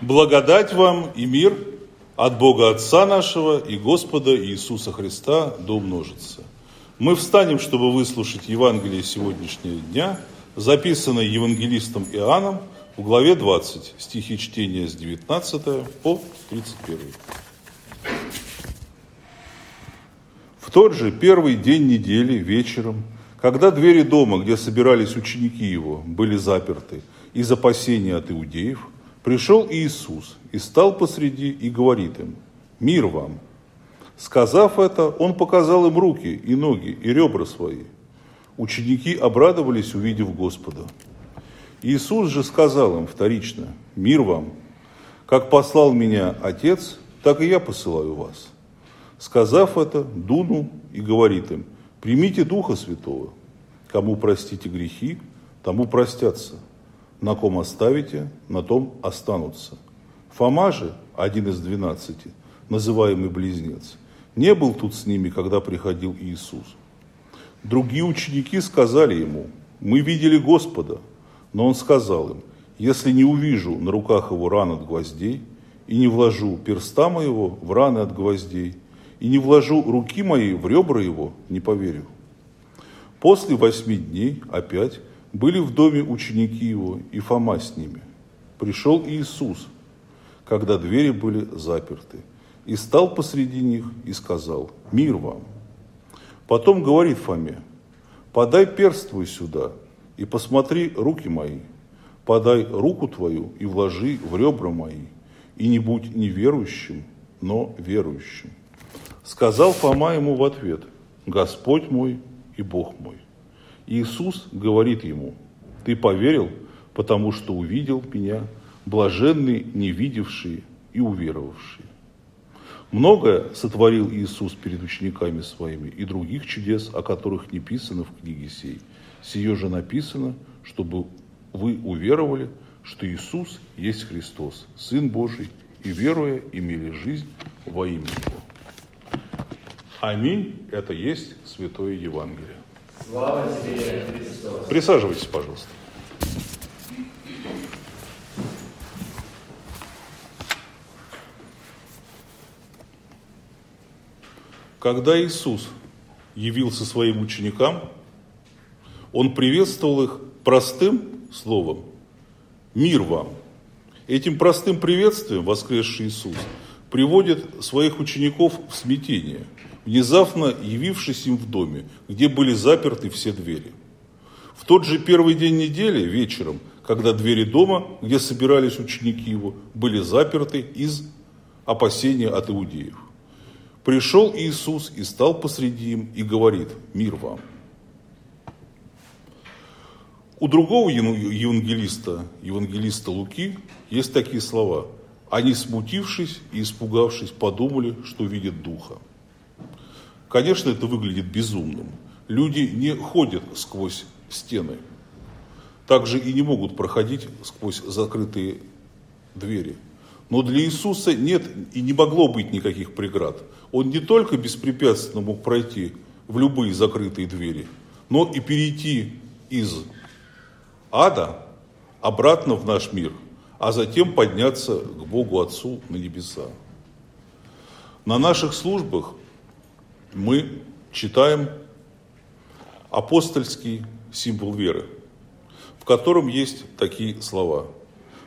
Благодать вам и мир от Бога Отца нашего и Господа Иисуса Христа да умножится. Мы встанем, чтобы выслушать Евангелие сегодняшнего дня, записанное евангелистом Иоанном в главе 20, стихи чтения с 19 по 31. В тот же первый день недели вечером, когда двери дома, где собирались ученики его, были заперты из опасения от иудеев – Пришел Иисус и стал посреди и говорит им, мир вам. Сказав это, он показал им руки и ноги и ребра свои. Ученики обрадовались, увидев Господа. Иисус же сказал им вторично, мир вам. Как послал меня Отец, так и я посылаю вас. Сказав это, дунул и говорит им, примите Духа Святого. Кому простите грехи, тому простятся – на ком оставите, на том останутся. Фома же, один из двенадцати, называемый близнец, не был тут с ними, когда приходил Иисус. Другие ученики сказали ему, мы видели Господа, но он сказал им, если не увижу на руках его ран от гвоздей, и не вложу перста моего в раны от гвоздей, и не вложу руки мои в ребра его, не поверю. После восьми дней опять были в доме ученики его, и Фома с ними. Пришел Иисус, когда двери были заперты, и стал посреди них и сказал, мир вам. Потом говорит Фоме, подай перст твой сюда и посмотри руки мои, подай руку твою и вложи в ребра мои, и не будь неверующим, но верующим. Сказал Фома ему в ответ, Господь мой и Бог мой. Иисус говорит ему, ты поверил, потому что увидел меня, блаженный, не видевший и уверовавший. Многое сотворил Иисус перед учениками своими и других чудес, о которых не писано в книге сей. Сие же написано, чтобы вы уверовали, что Иисус есть Христос, Сын Божий, и веруя имели жизнь во имя Его. Аминь. Это есть Святое Евангелие. Слава тебе, Христос. Присаживайтесь, пожалуйста. Когда Иисус явился своим ученикам, Он приветствовал их простым словом «Мир вам». Этим простым приветствием воскресший Иисус приводит своих учеников в смятение – внезапно явившись им в доме, где были заперты все двери. В тот же первый день недели, вечером, когда двери дома, где собирались ученики его, были заперты из опасения от иудеев. Пришел Иисус и стал посреди им и говорит, мир вам. У другого евангелиста, евангелиста Луки, есть такие слова. Они, смутившись и испугавшись, подумали, что видят Духа. Конечно, это выглядит безумным. Люди не ходят сквозь стены. Также и не могут проходить сквозь закрытые двери. Но для Иисуса нет и не могло быть никаких преград. Он не только беспрепятственно мог пройти в любые закрытые двери, но и перейти из ада обратно в наш мир, а затем подняться к Богу Отцу на небеса. На наших службах мы читаем апостольский символ веры, в котором есть такие слова.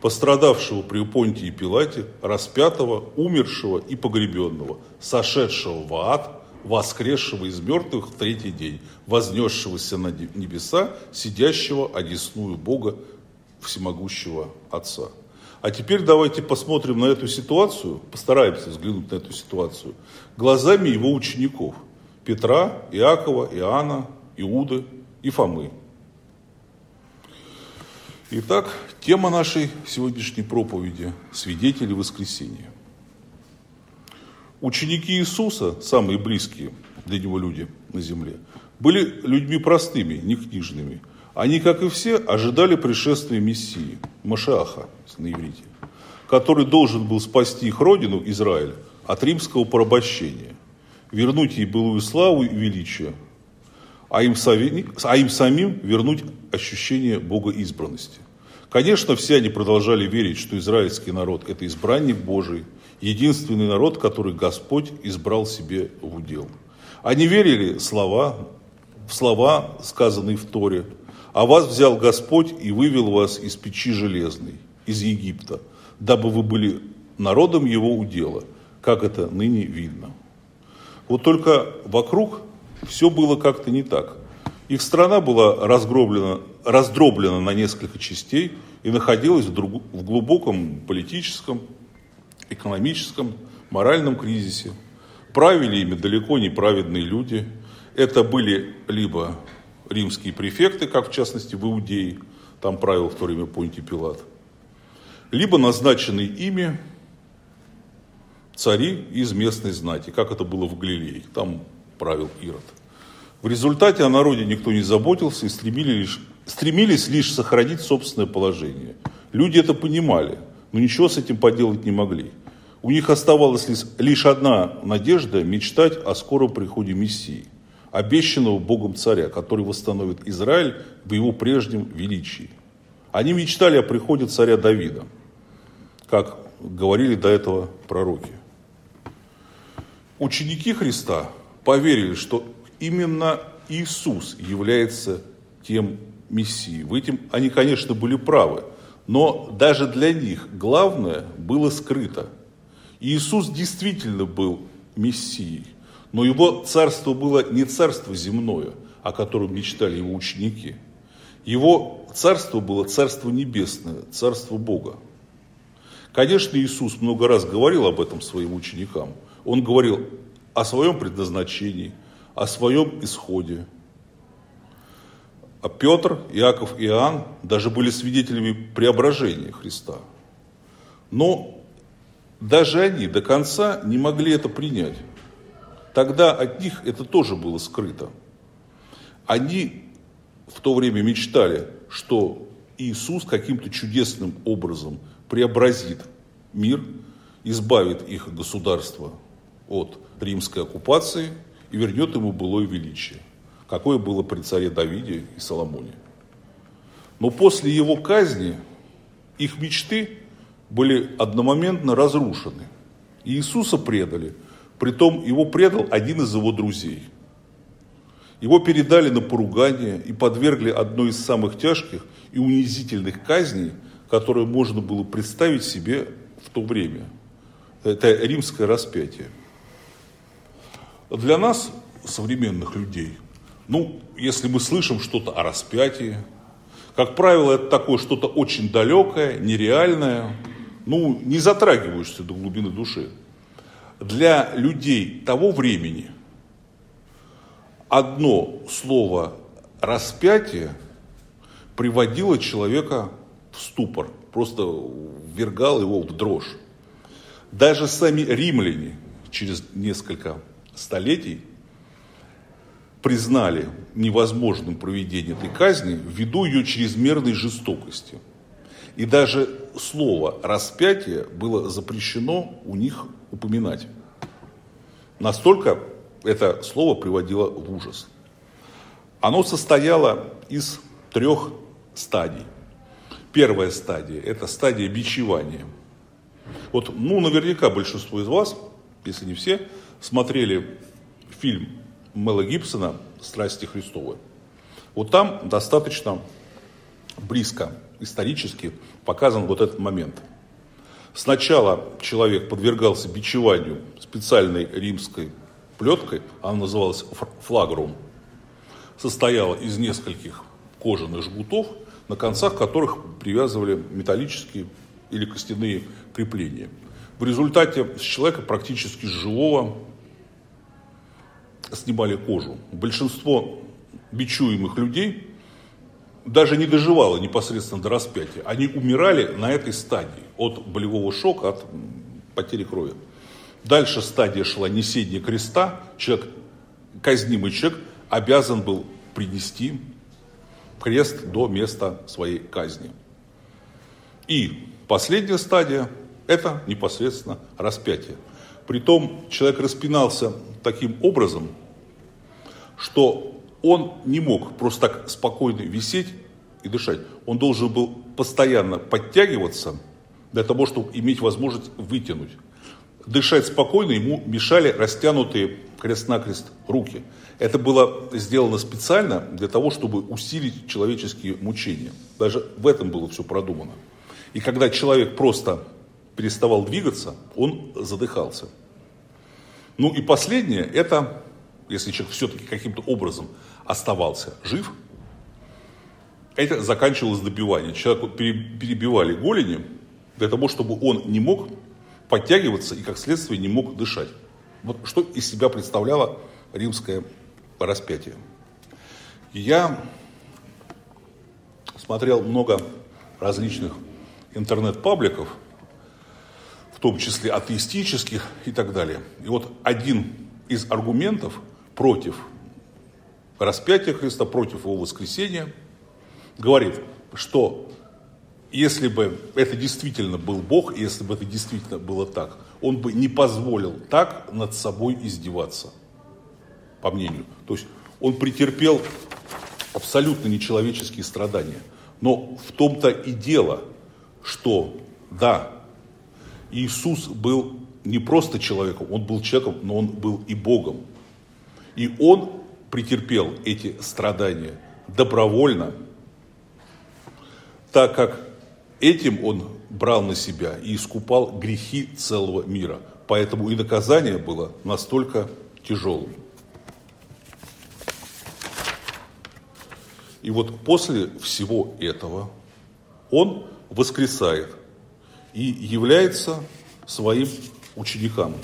Пострадавшего при Понтии Пилате, распятого, умершего и погребенного, сошедшего в ад, воскресшего из мертвых в третий день, вознесшегося на небеса, сидящего одесную Бога Всемогущего Отца. А теперь давайте посмотрим на эту ситуацию, постараемся взглянуть на эту ситуацию глазами его учеников – Петра, Иакова, Иоанна, Иуды и Фомы. Итак, тема нашей сегодняшней проповеди – свидетели воскресения. Ученики Иисуса, самые близкие для него люди на земле, были людьми простыми, не книжными. Они, как и все, ожидали пришествия Мессии, Машаха на иврите, который должен был спасти их родину, Израиль, от римского порабощения, вернуть ей былую славу и величие, а им, а им самим вернуть ощущение богоизбранности. Конечно, все они продолжали верить, что израильский народ – это избранник Божий, единственный народ, который Господь избрал себе в удел. Они верили слова, в слова, сказанные в Торе, «А вас взял Господь и вывел вас из печи железной, из Египта, дабы вы были народом его удела, как это ныне видно». Вот только вокруг все было как-то не так. Их страна была разгроблена, раздроблена на несколько частей и находилась в, друг, в глубоком политическом, экономическом, моральном кризисе. Правили ими далеко не праведные люди. Это были либо римские префекты, как в частности в Иудее, там правил в то время Понтий Пилат, либо назначенные ими цари из местной знати, как это было в Галилее, там правил Ирод. В результате о народе никто не заботился и стремились лишь, стремились лишь сохранить собственное положение. Люди это понимали, но ничего с этим поделать не могли. У них оставалась лишь одна надежда – мечтать о скором приходе Мессии, обещанного Богом царя, который восстановит Израиль в его прежнем величии. Они мечтали о приходе царя Давида, как говорили до этого пророки. Ученики Христа поверили, что именно Иисус является тем Мессией. В этом они, конечно, были правы, но даже для них главное было скрыто. Иисус действительно был Мессией, но его царство было не царство земное, о котором мечтали его ученики. Его царство было царство небесное, царство Бога. Конечно, Иисус много раз говорил об этом своим ученикам. Он говорил о своем предназначении – о своем исходе. А Петр, Иаков и Иоанн даже были свидетелями преображения Христа. Но даже они до конца не могли это принять. Тогда от них это тоже было скрыто. Они в то время мечтали, что Иисус каким-то чудесным образом преобразит мир, избавит их государство от римской оккупации – и вернет ему былое величие, какое было при царе Давиде и Соломоне. Но после его казни их мечты были одномоментно разрушены. Иисуса предали, притом его предал один из его друзей. Его передали на поругание и подвергли одной из самых тяжких и унизительных казней, которые можно было представить себе в то время. Это римское распятие. Для нас, современных людей, ну, если мы слышим что-то о распятии, как правило, это такое что-то очень далекое, нереальное, ну, не затрагиваешься до глубины души. Для людей того времени одно слово распятие приводило человека в ступор, просто ввергал его в дрожь. Даже сами римляне через несколько столетий признали невозможным проведение этой казни ввиду ее чрезмерной жестокости. И даже слово «распятие» было запрещено у них упоминать. Настолько это слово приводило в ужас. Оно состояло из трех стадий. Первая стадия – это стадия бичевания. Вот, ну, наверняка большинство из вас, если не все, смотрели фильм Мэла Гибсона «Страсти Христовы», вот там достаточно близко, исторически показан вот этот момент. Сначала человек подвергался бичеванию специальной римской плеткой, она называлась флагрум, состояла из нескольких кожаных жгутов, на концах которых привязывали металлические или костяные крепления. В результате с человека практически живого снимали кожу. Большинство бичуемых людей даже не доживало непосредственно до распятия. Они умирали на этой стадии от болевого шока, от потери крови. Дальше стадия шла несение креста. Человек, казнимый человек, обязан был принести крест до места своей казни. И последняя стадия – это непосредственно распятие. Притом человек распинался таким образом, что он не мог просто так спокойно висеть и дышать. Он должен был постоянно подтягиваться для того, чтобы иметь возможность вытянуть. Дышать спокойно ему мешали растянутые крест-накрест руки. Это было сделано специально для того, чтобы усилить человеческие мучения. Даже в этом было все продумано. И когда человек просто переставал двигаться, он задыхался. Ну и последнее, это, если человек все-таки каким-то образом оставался жив, это заканчивалось добиванием. Человеку перебивали голени для того, чтобы он не мог подтягиваться и, как следствие, не мог дышать. Вот что из себя представляло римское распятие. Я смотрел много различных интернет-пабликов, в том числе атеистических и так далее. И вот один из аргументов против распятия Христа, против его воскресения, говорит, что если бы это действительно был Бог, если бы это действительно было так, он бы не позволил так над собой издеваться, по мнению. То есть он претерпел абсолютно нечеловеческие страдания. Но в том-то и дело, что да, Иисус был не просто человеком, он был человеком, но он был и Богом. И он претерпел эти страдания добровольно, так как этим он брал на себя и искупал грехи целого мира. Поэтому и наказание было настолько тяжелым. И вот после всего этого он воскресает и является своим ученикам.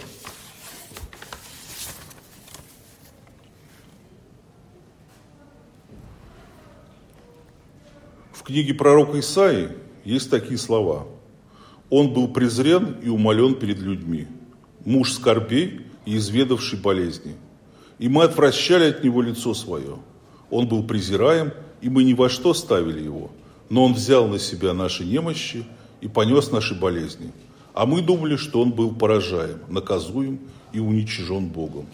В книге пророка Исаии есть такие слова. «Он был презрен и умолен перед людьми, муж скорбей и изведавший болезни. И мы отвращали от него лицо свое. Он был презираем, и мы ни во что ставили его. Но он взял на себя наши немощи и понес наши болезни. А мы думали, что он был поражаем, наказуем и уничижен Богом.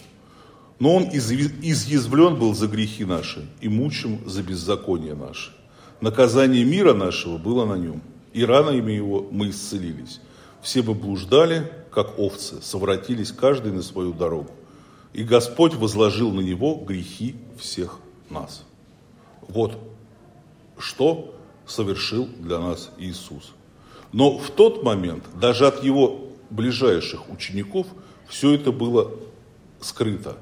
Но он изъязвлен был за грехи наши и мучим за беззаконие наше. Наказание мира нашего было на нем, и ранами его мы исцелились. Все мы блуждали, как овцы, совратились каждый на свою дорогу. И Господь возложил на него грехи всех нас. Вот что совершил для нас Иисус. Но в тот момент, даже от его ближайших учеников, все это было скрыто.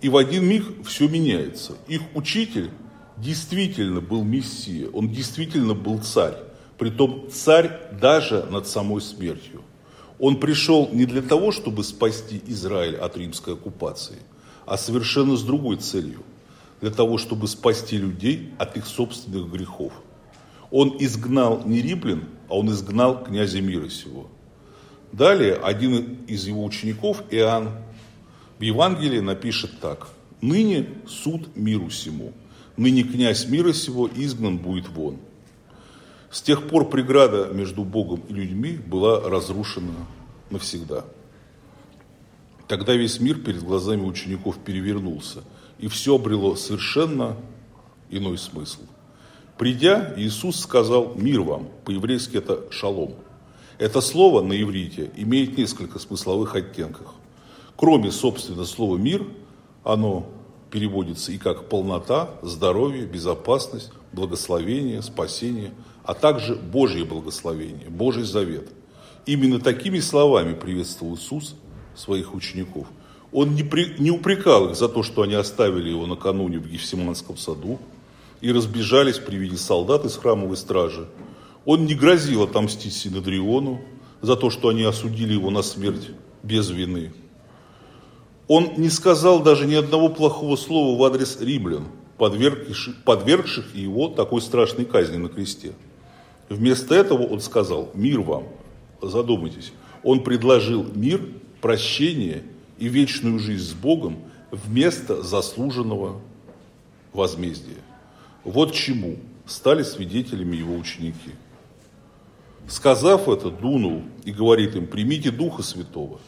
И в один миг все меняется. Их учитель действительно был Мессия, он действительно был царь. Притом царь даже над самой смертью. Он пришел не для того, чтобы спасти Израиль от римской оккупации, а совершенно с другой целью. Для того, чтобы спасти людей от их собственных грехов. Он изгнал не римлян, а он изгнал князя мира сего. Далее один из его учеников, Иоанн, в Евангелии напишет так. «Ныне суд миру сему, ныне князь мира сего изгнан будет вон». С тех пор преграда между Богом и людьми была разрушена навсегда. Тогда весь мир перед глазами учеников перевернулся, и все обрело совершенно иной смысл. Придя, Иисус сказал «мир вам», по-еврейски это «шалом». Это слово на иврите имеет несколько смысловых оттенков. Кроме, собственно, слова «мир», оно переводится и как полнота, здоровье, безопасность, благословение, спасение, а также Божье благословение, Божий завет. Именно такими словами приветствовал Иисус своих учеников. Он не, при, не упрекал их за то, что они оставили его накануне в Гефсиманском саду, и разбежались при виде солдат из храмовой стражи. Он не грозил отомстить Синодриону за то, что они осудили его на смерть без вины. Он не сказал даже ни одного плохого слова в адрес римлян, подвергших, его такой страшной казни на кресте. Вместо этого он сказал «Мир вам». Задумайтесь. Он предложил мир, прощение и вечную жизнь с Богом вместо заслуженного возмездия. Вот чему стали свидетелями его ученики. Сказав это, дунул и говорит им, примите Духа Святого.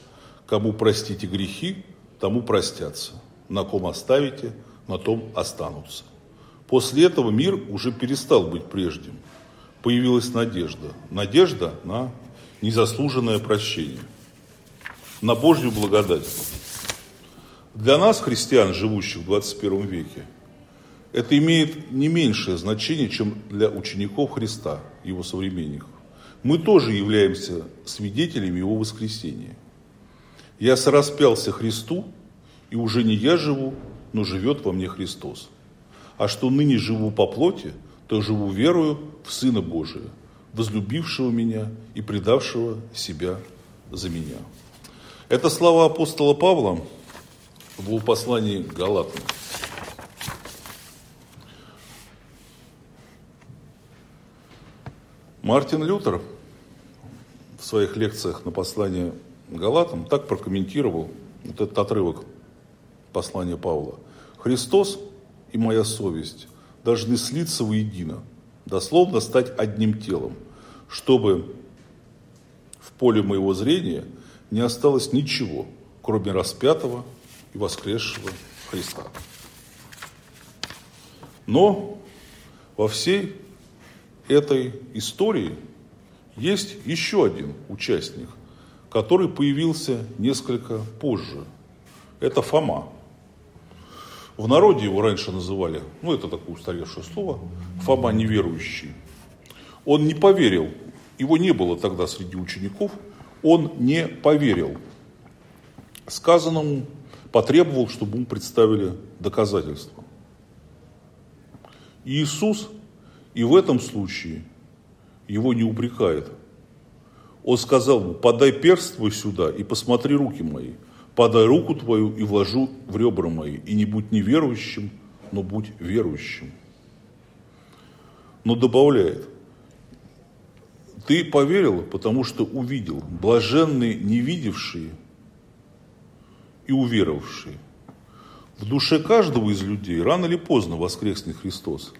Кому простите грехи, тому простятся. На ком оставите, на том останутся. После этого мир уже перестал быть прежним. появилась надежда. Надежда на незаслуженное прощение, на Божью благодать. Для нас, христиан, живущих в 21 веке, это имеет не меньшее значение, чем для учеников Христа, его современников. Мы тоже являемся свидетелями его воскресения. Я сораспялся Христу, и уже не я живу, но живет во мне Христос. А что ныне живу по плоти, то живу верою в Сына Божия, возлюбившего меня и предавшего себя за меня. Это слова апостола Павла в послании к Галатам. Мартин Лютер в своих лекциях на послание Галатам так прокомментировал вот этот отрывок послания Павла. Христос и моя совесть должны слиться воедино, дословно стать одним телом, чтобы в поле моего зрения не осталось ничего, кроме распятого и воскресшего Христа. Но во всей этой истории есть еще один участник, который появился несколько позже. Это Фома. В народе его раньше называли, ну это такое устаревшее слово, Фома неверующий. Он не поверил, его не было тогда среди учеников, он не поверил сказанному, потребовал, чтобы ему представили доказательства. Иисус и в этом случае его не упрекает. Он сказал ему, подай перст твой сюда и посмотри руки мои – подай руку твою и вложу в ребра мои, и не будь неверующим, но будь верующим. Но добавляет, ты поверил, потому что увидел, блаженные не видевшие и уверовавшие. В душе каждого из людей рано или поздно воскреснет Христос.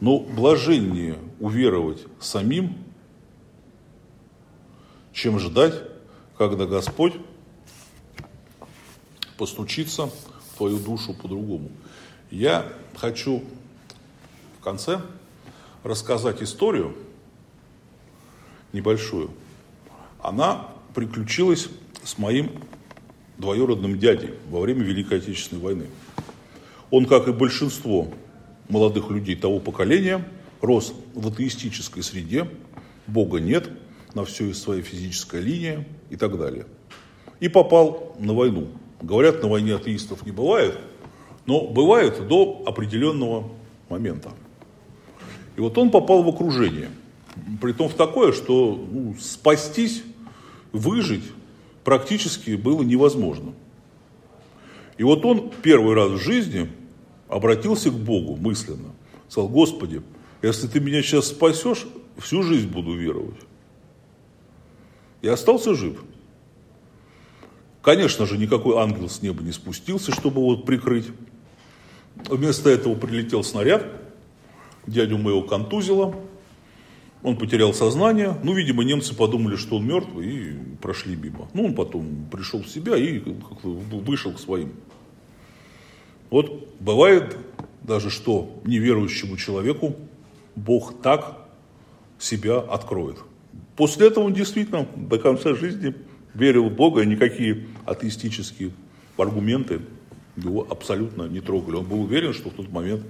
Но блаженнее уверовать самим, чем ждать, когда Господь постучиться в твою душу по-другому. Я хочу в конце рассказать историю небольшую. Она приключилась с моим двоюродным дядей во время Великой Отечественной войны. Он, как и большинство молодых людей того поколения, рос в атеистической среде, Бога нет, на все из своей физической линии и так далее. И попал на войну Говорят, на войне атеистов не бывает, но бывает до определенного момента. И вот он попал в окружение. Притом в такое, что ну, спастись, выжить практически было невозможно. И вот он первый раз в жизни обратился к Богу мысленно. Сказал, Господи, если ты меня сейчас спасешь, всю жизнь буду веровать. И остался жив. Конечно же, никакой ангел с неба не спустился, чтобы его прикрыть. Вместо этого прилетел снаряд, дядю моего контузило, он потерял сознание. Ну, видимо, немцы подумали, что он мертв, и прошли мимо. Ну, он потом пришел в себя и вышел к своим. Вот бывает даже, что неверующему человеку Бог так себя откроет. После этого он действительно до конца жизни верил в Бога, и никакие атеистические аргументы его абсолютно не трогали. Он был уверен, что в тот момент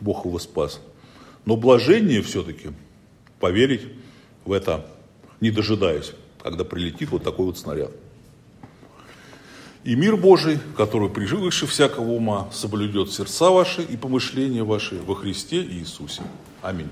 Бог его спас. Но блажение все-таки поверить в это, не дожидаясь, когда прилетит вот такой вот снаряд. И мир Божий, который превыше всякого ума, соблюдет сердца ваши и помышления ваши во Христе Иисусе. Аминь.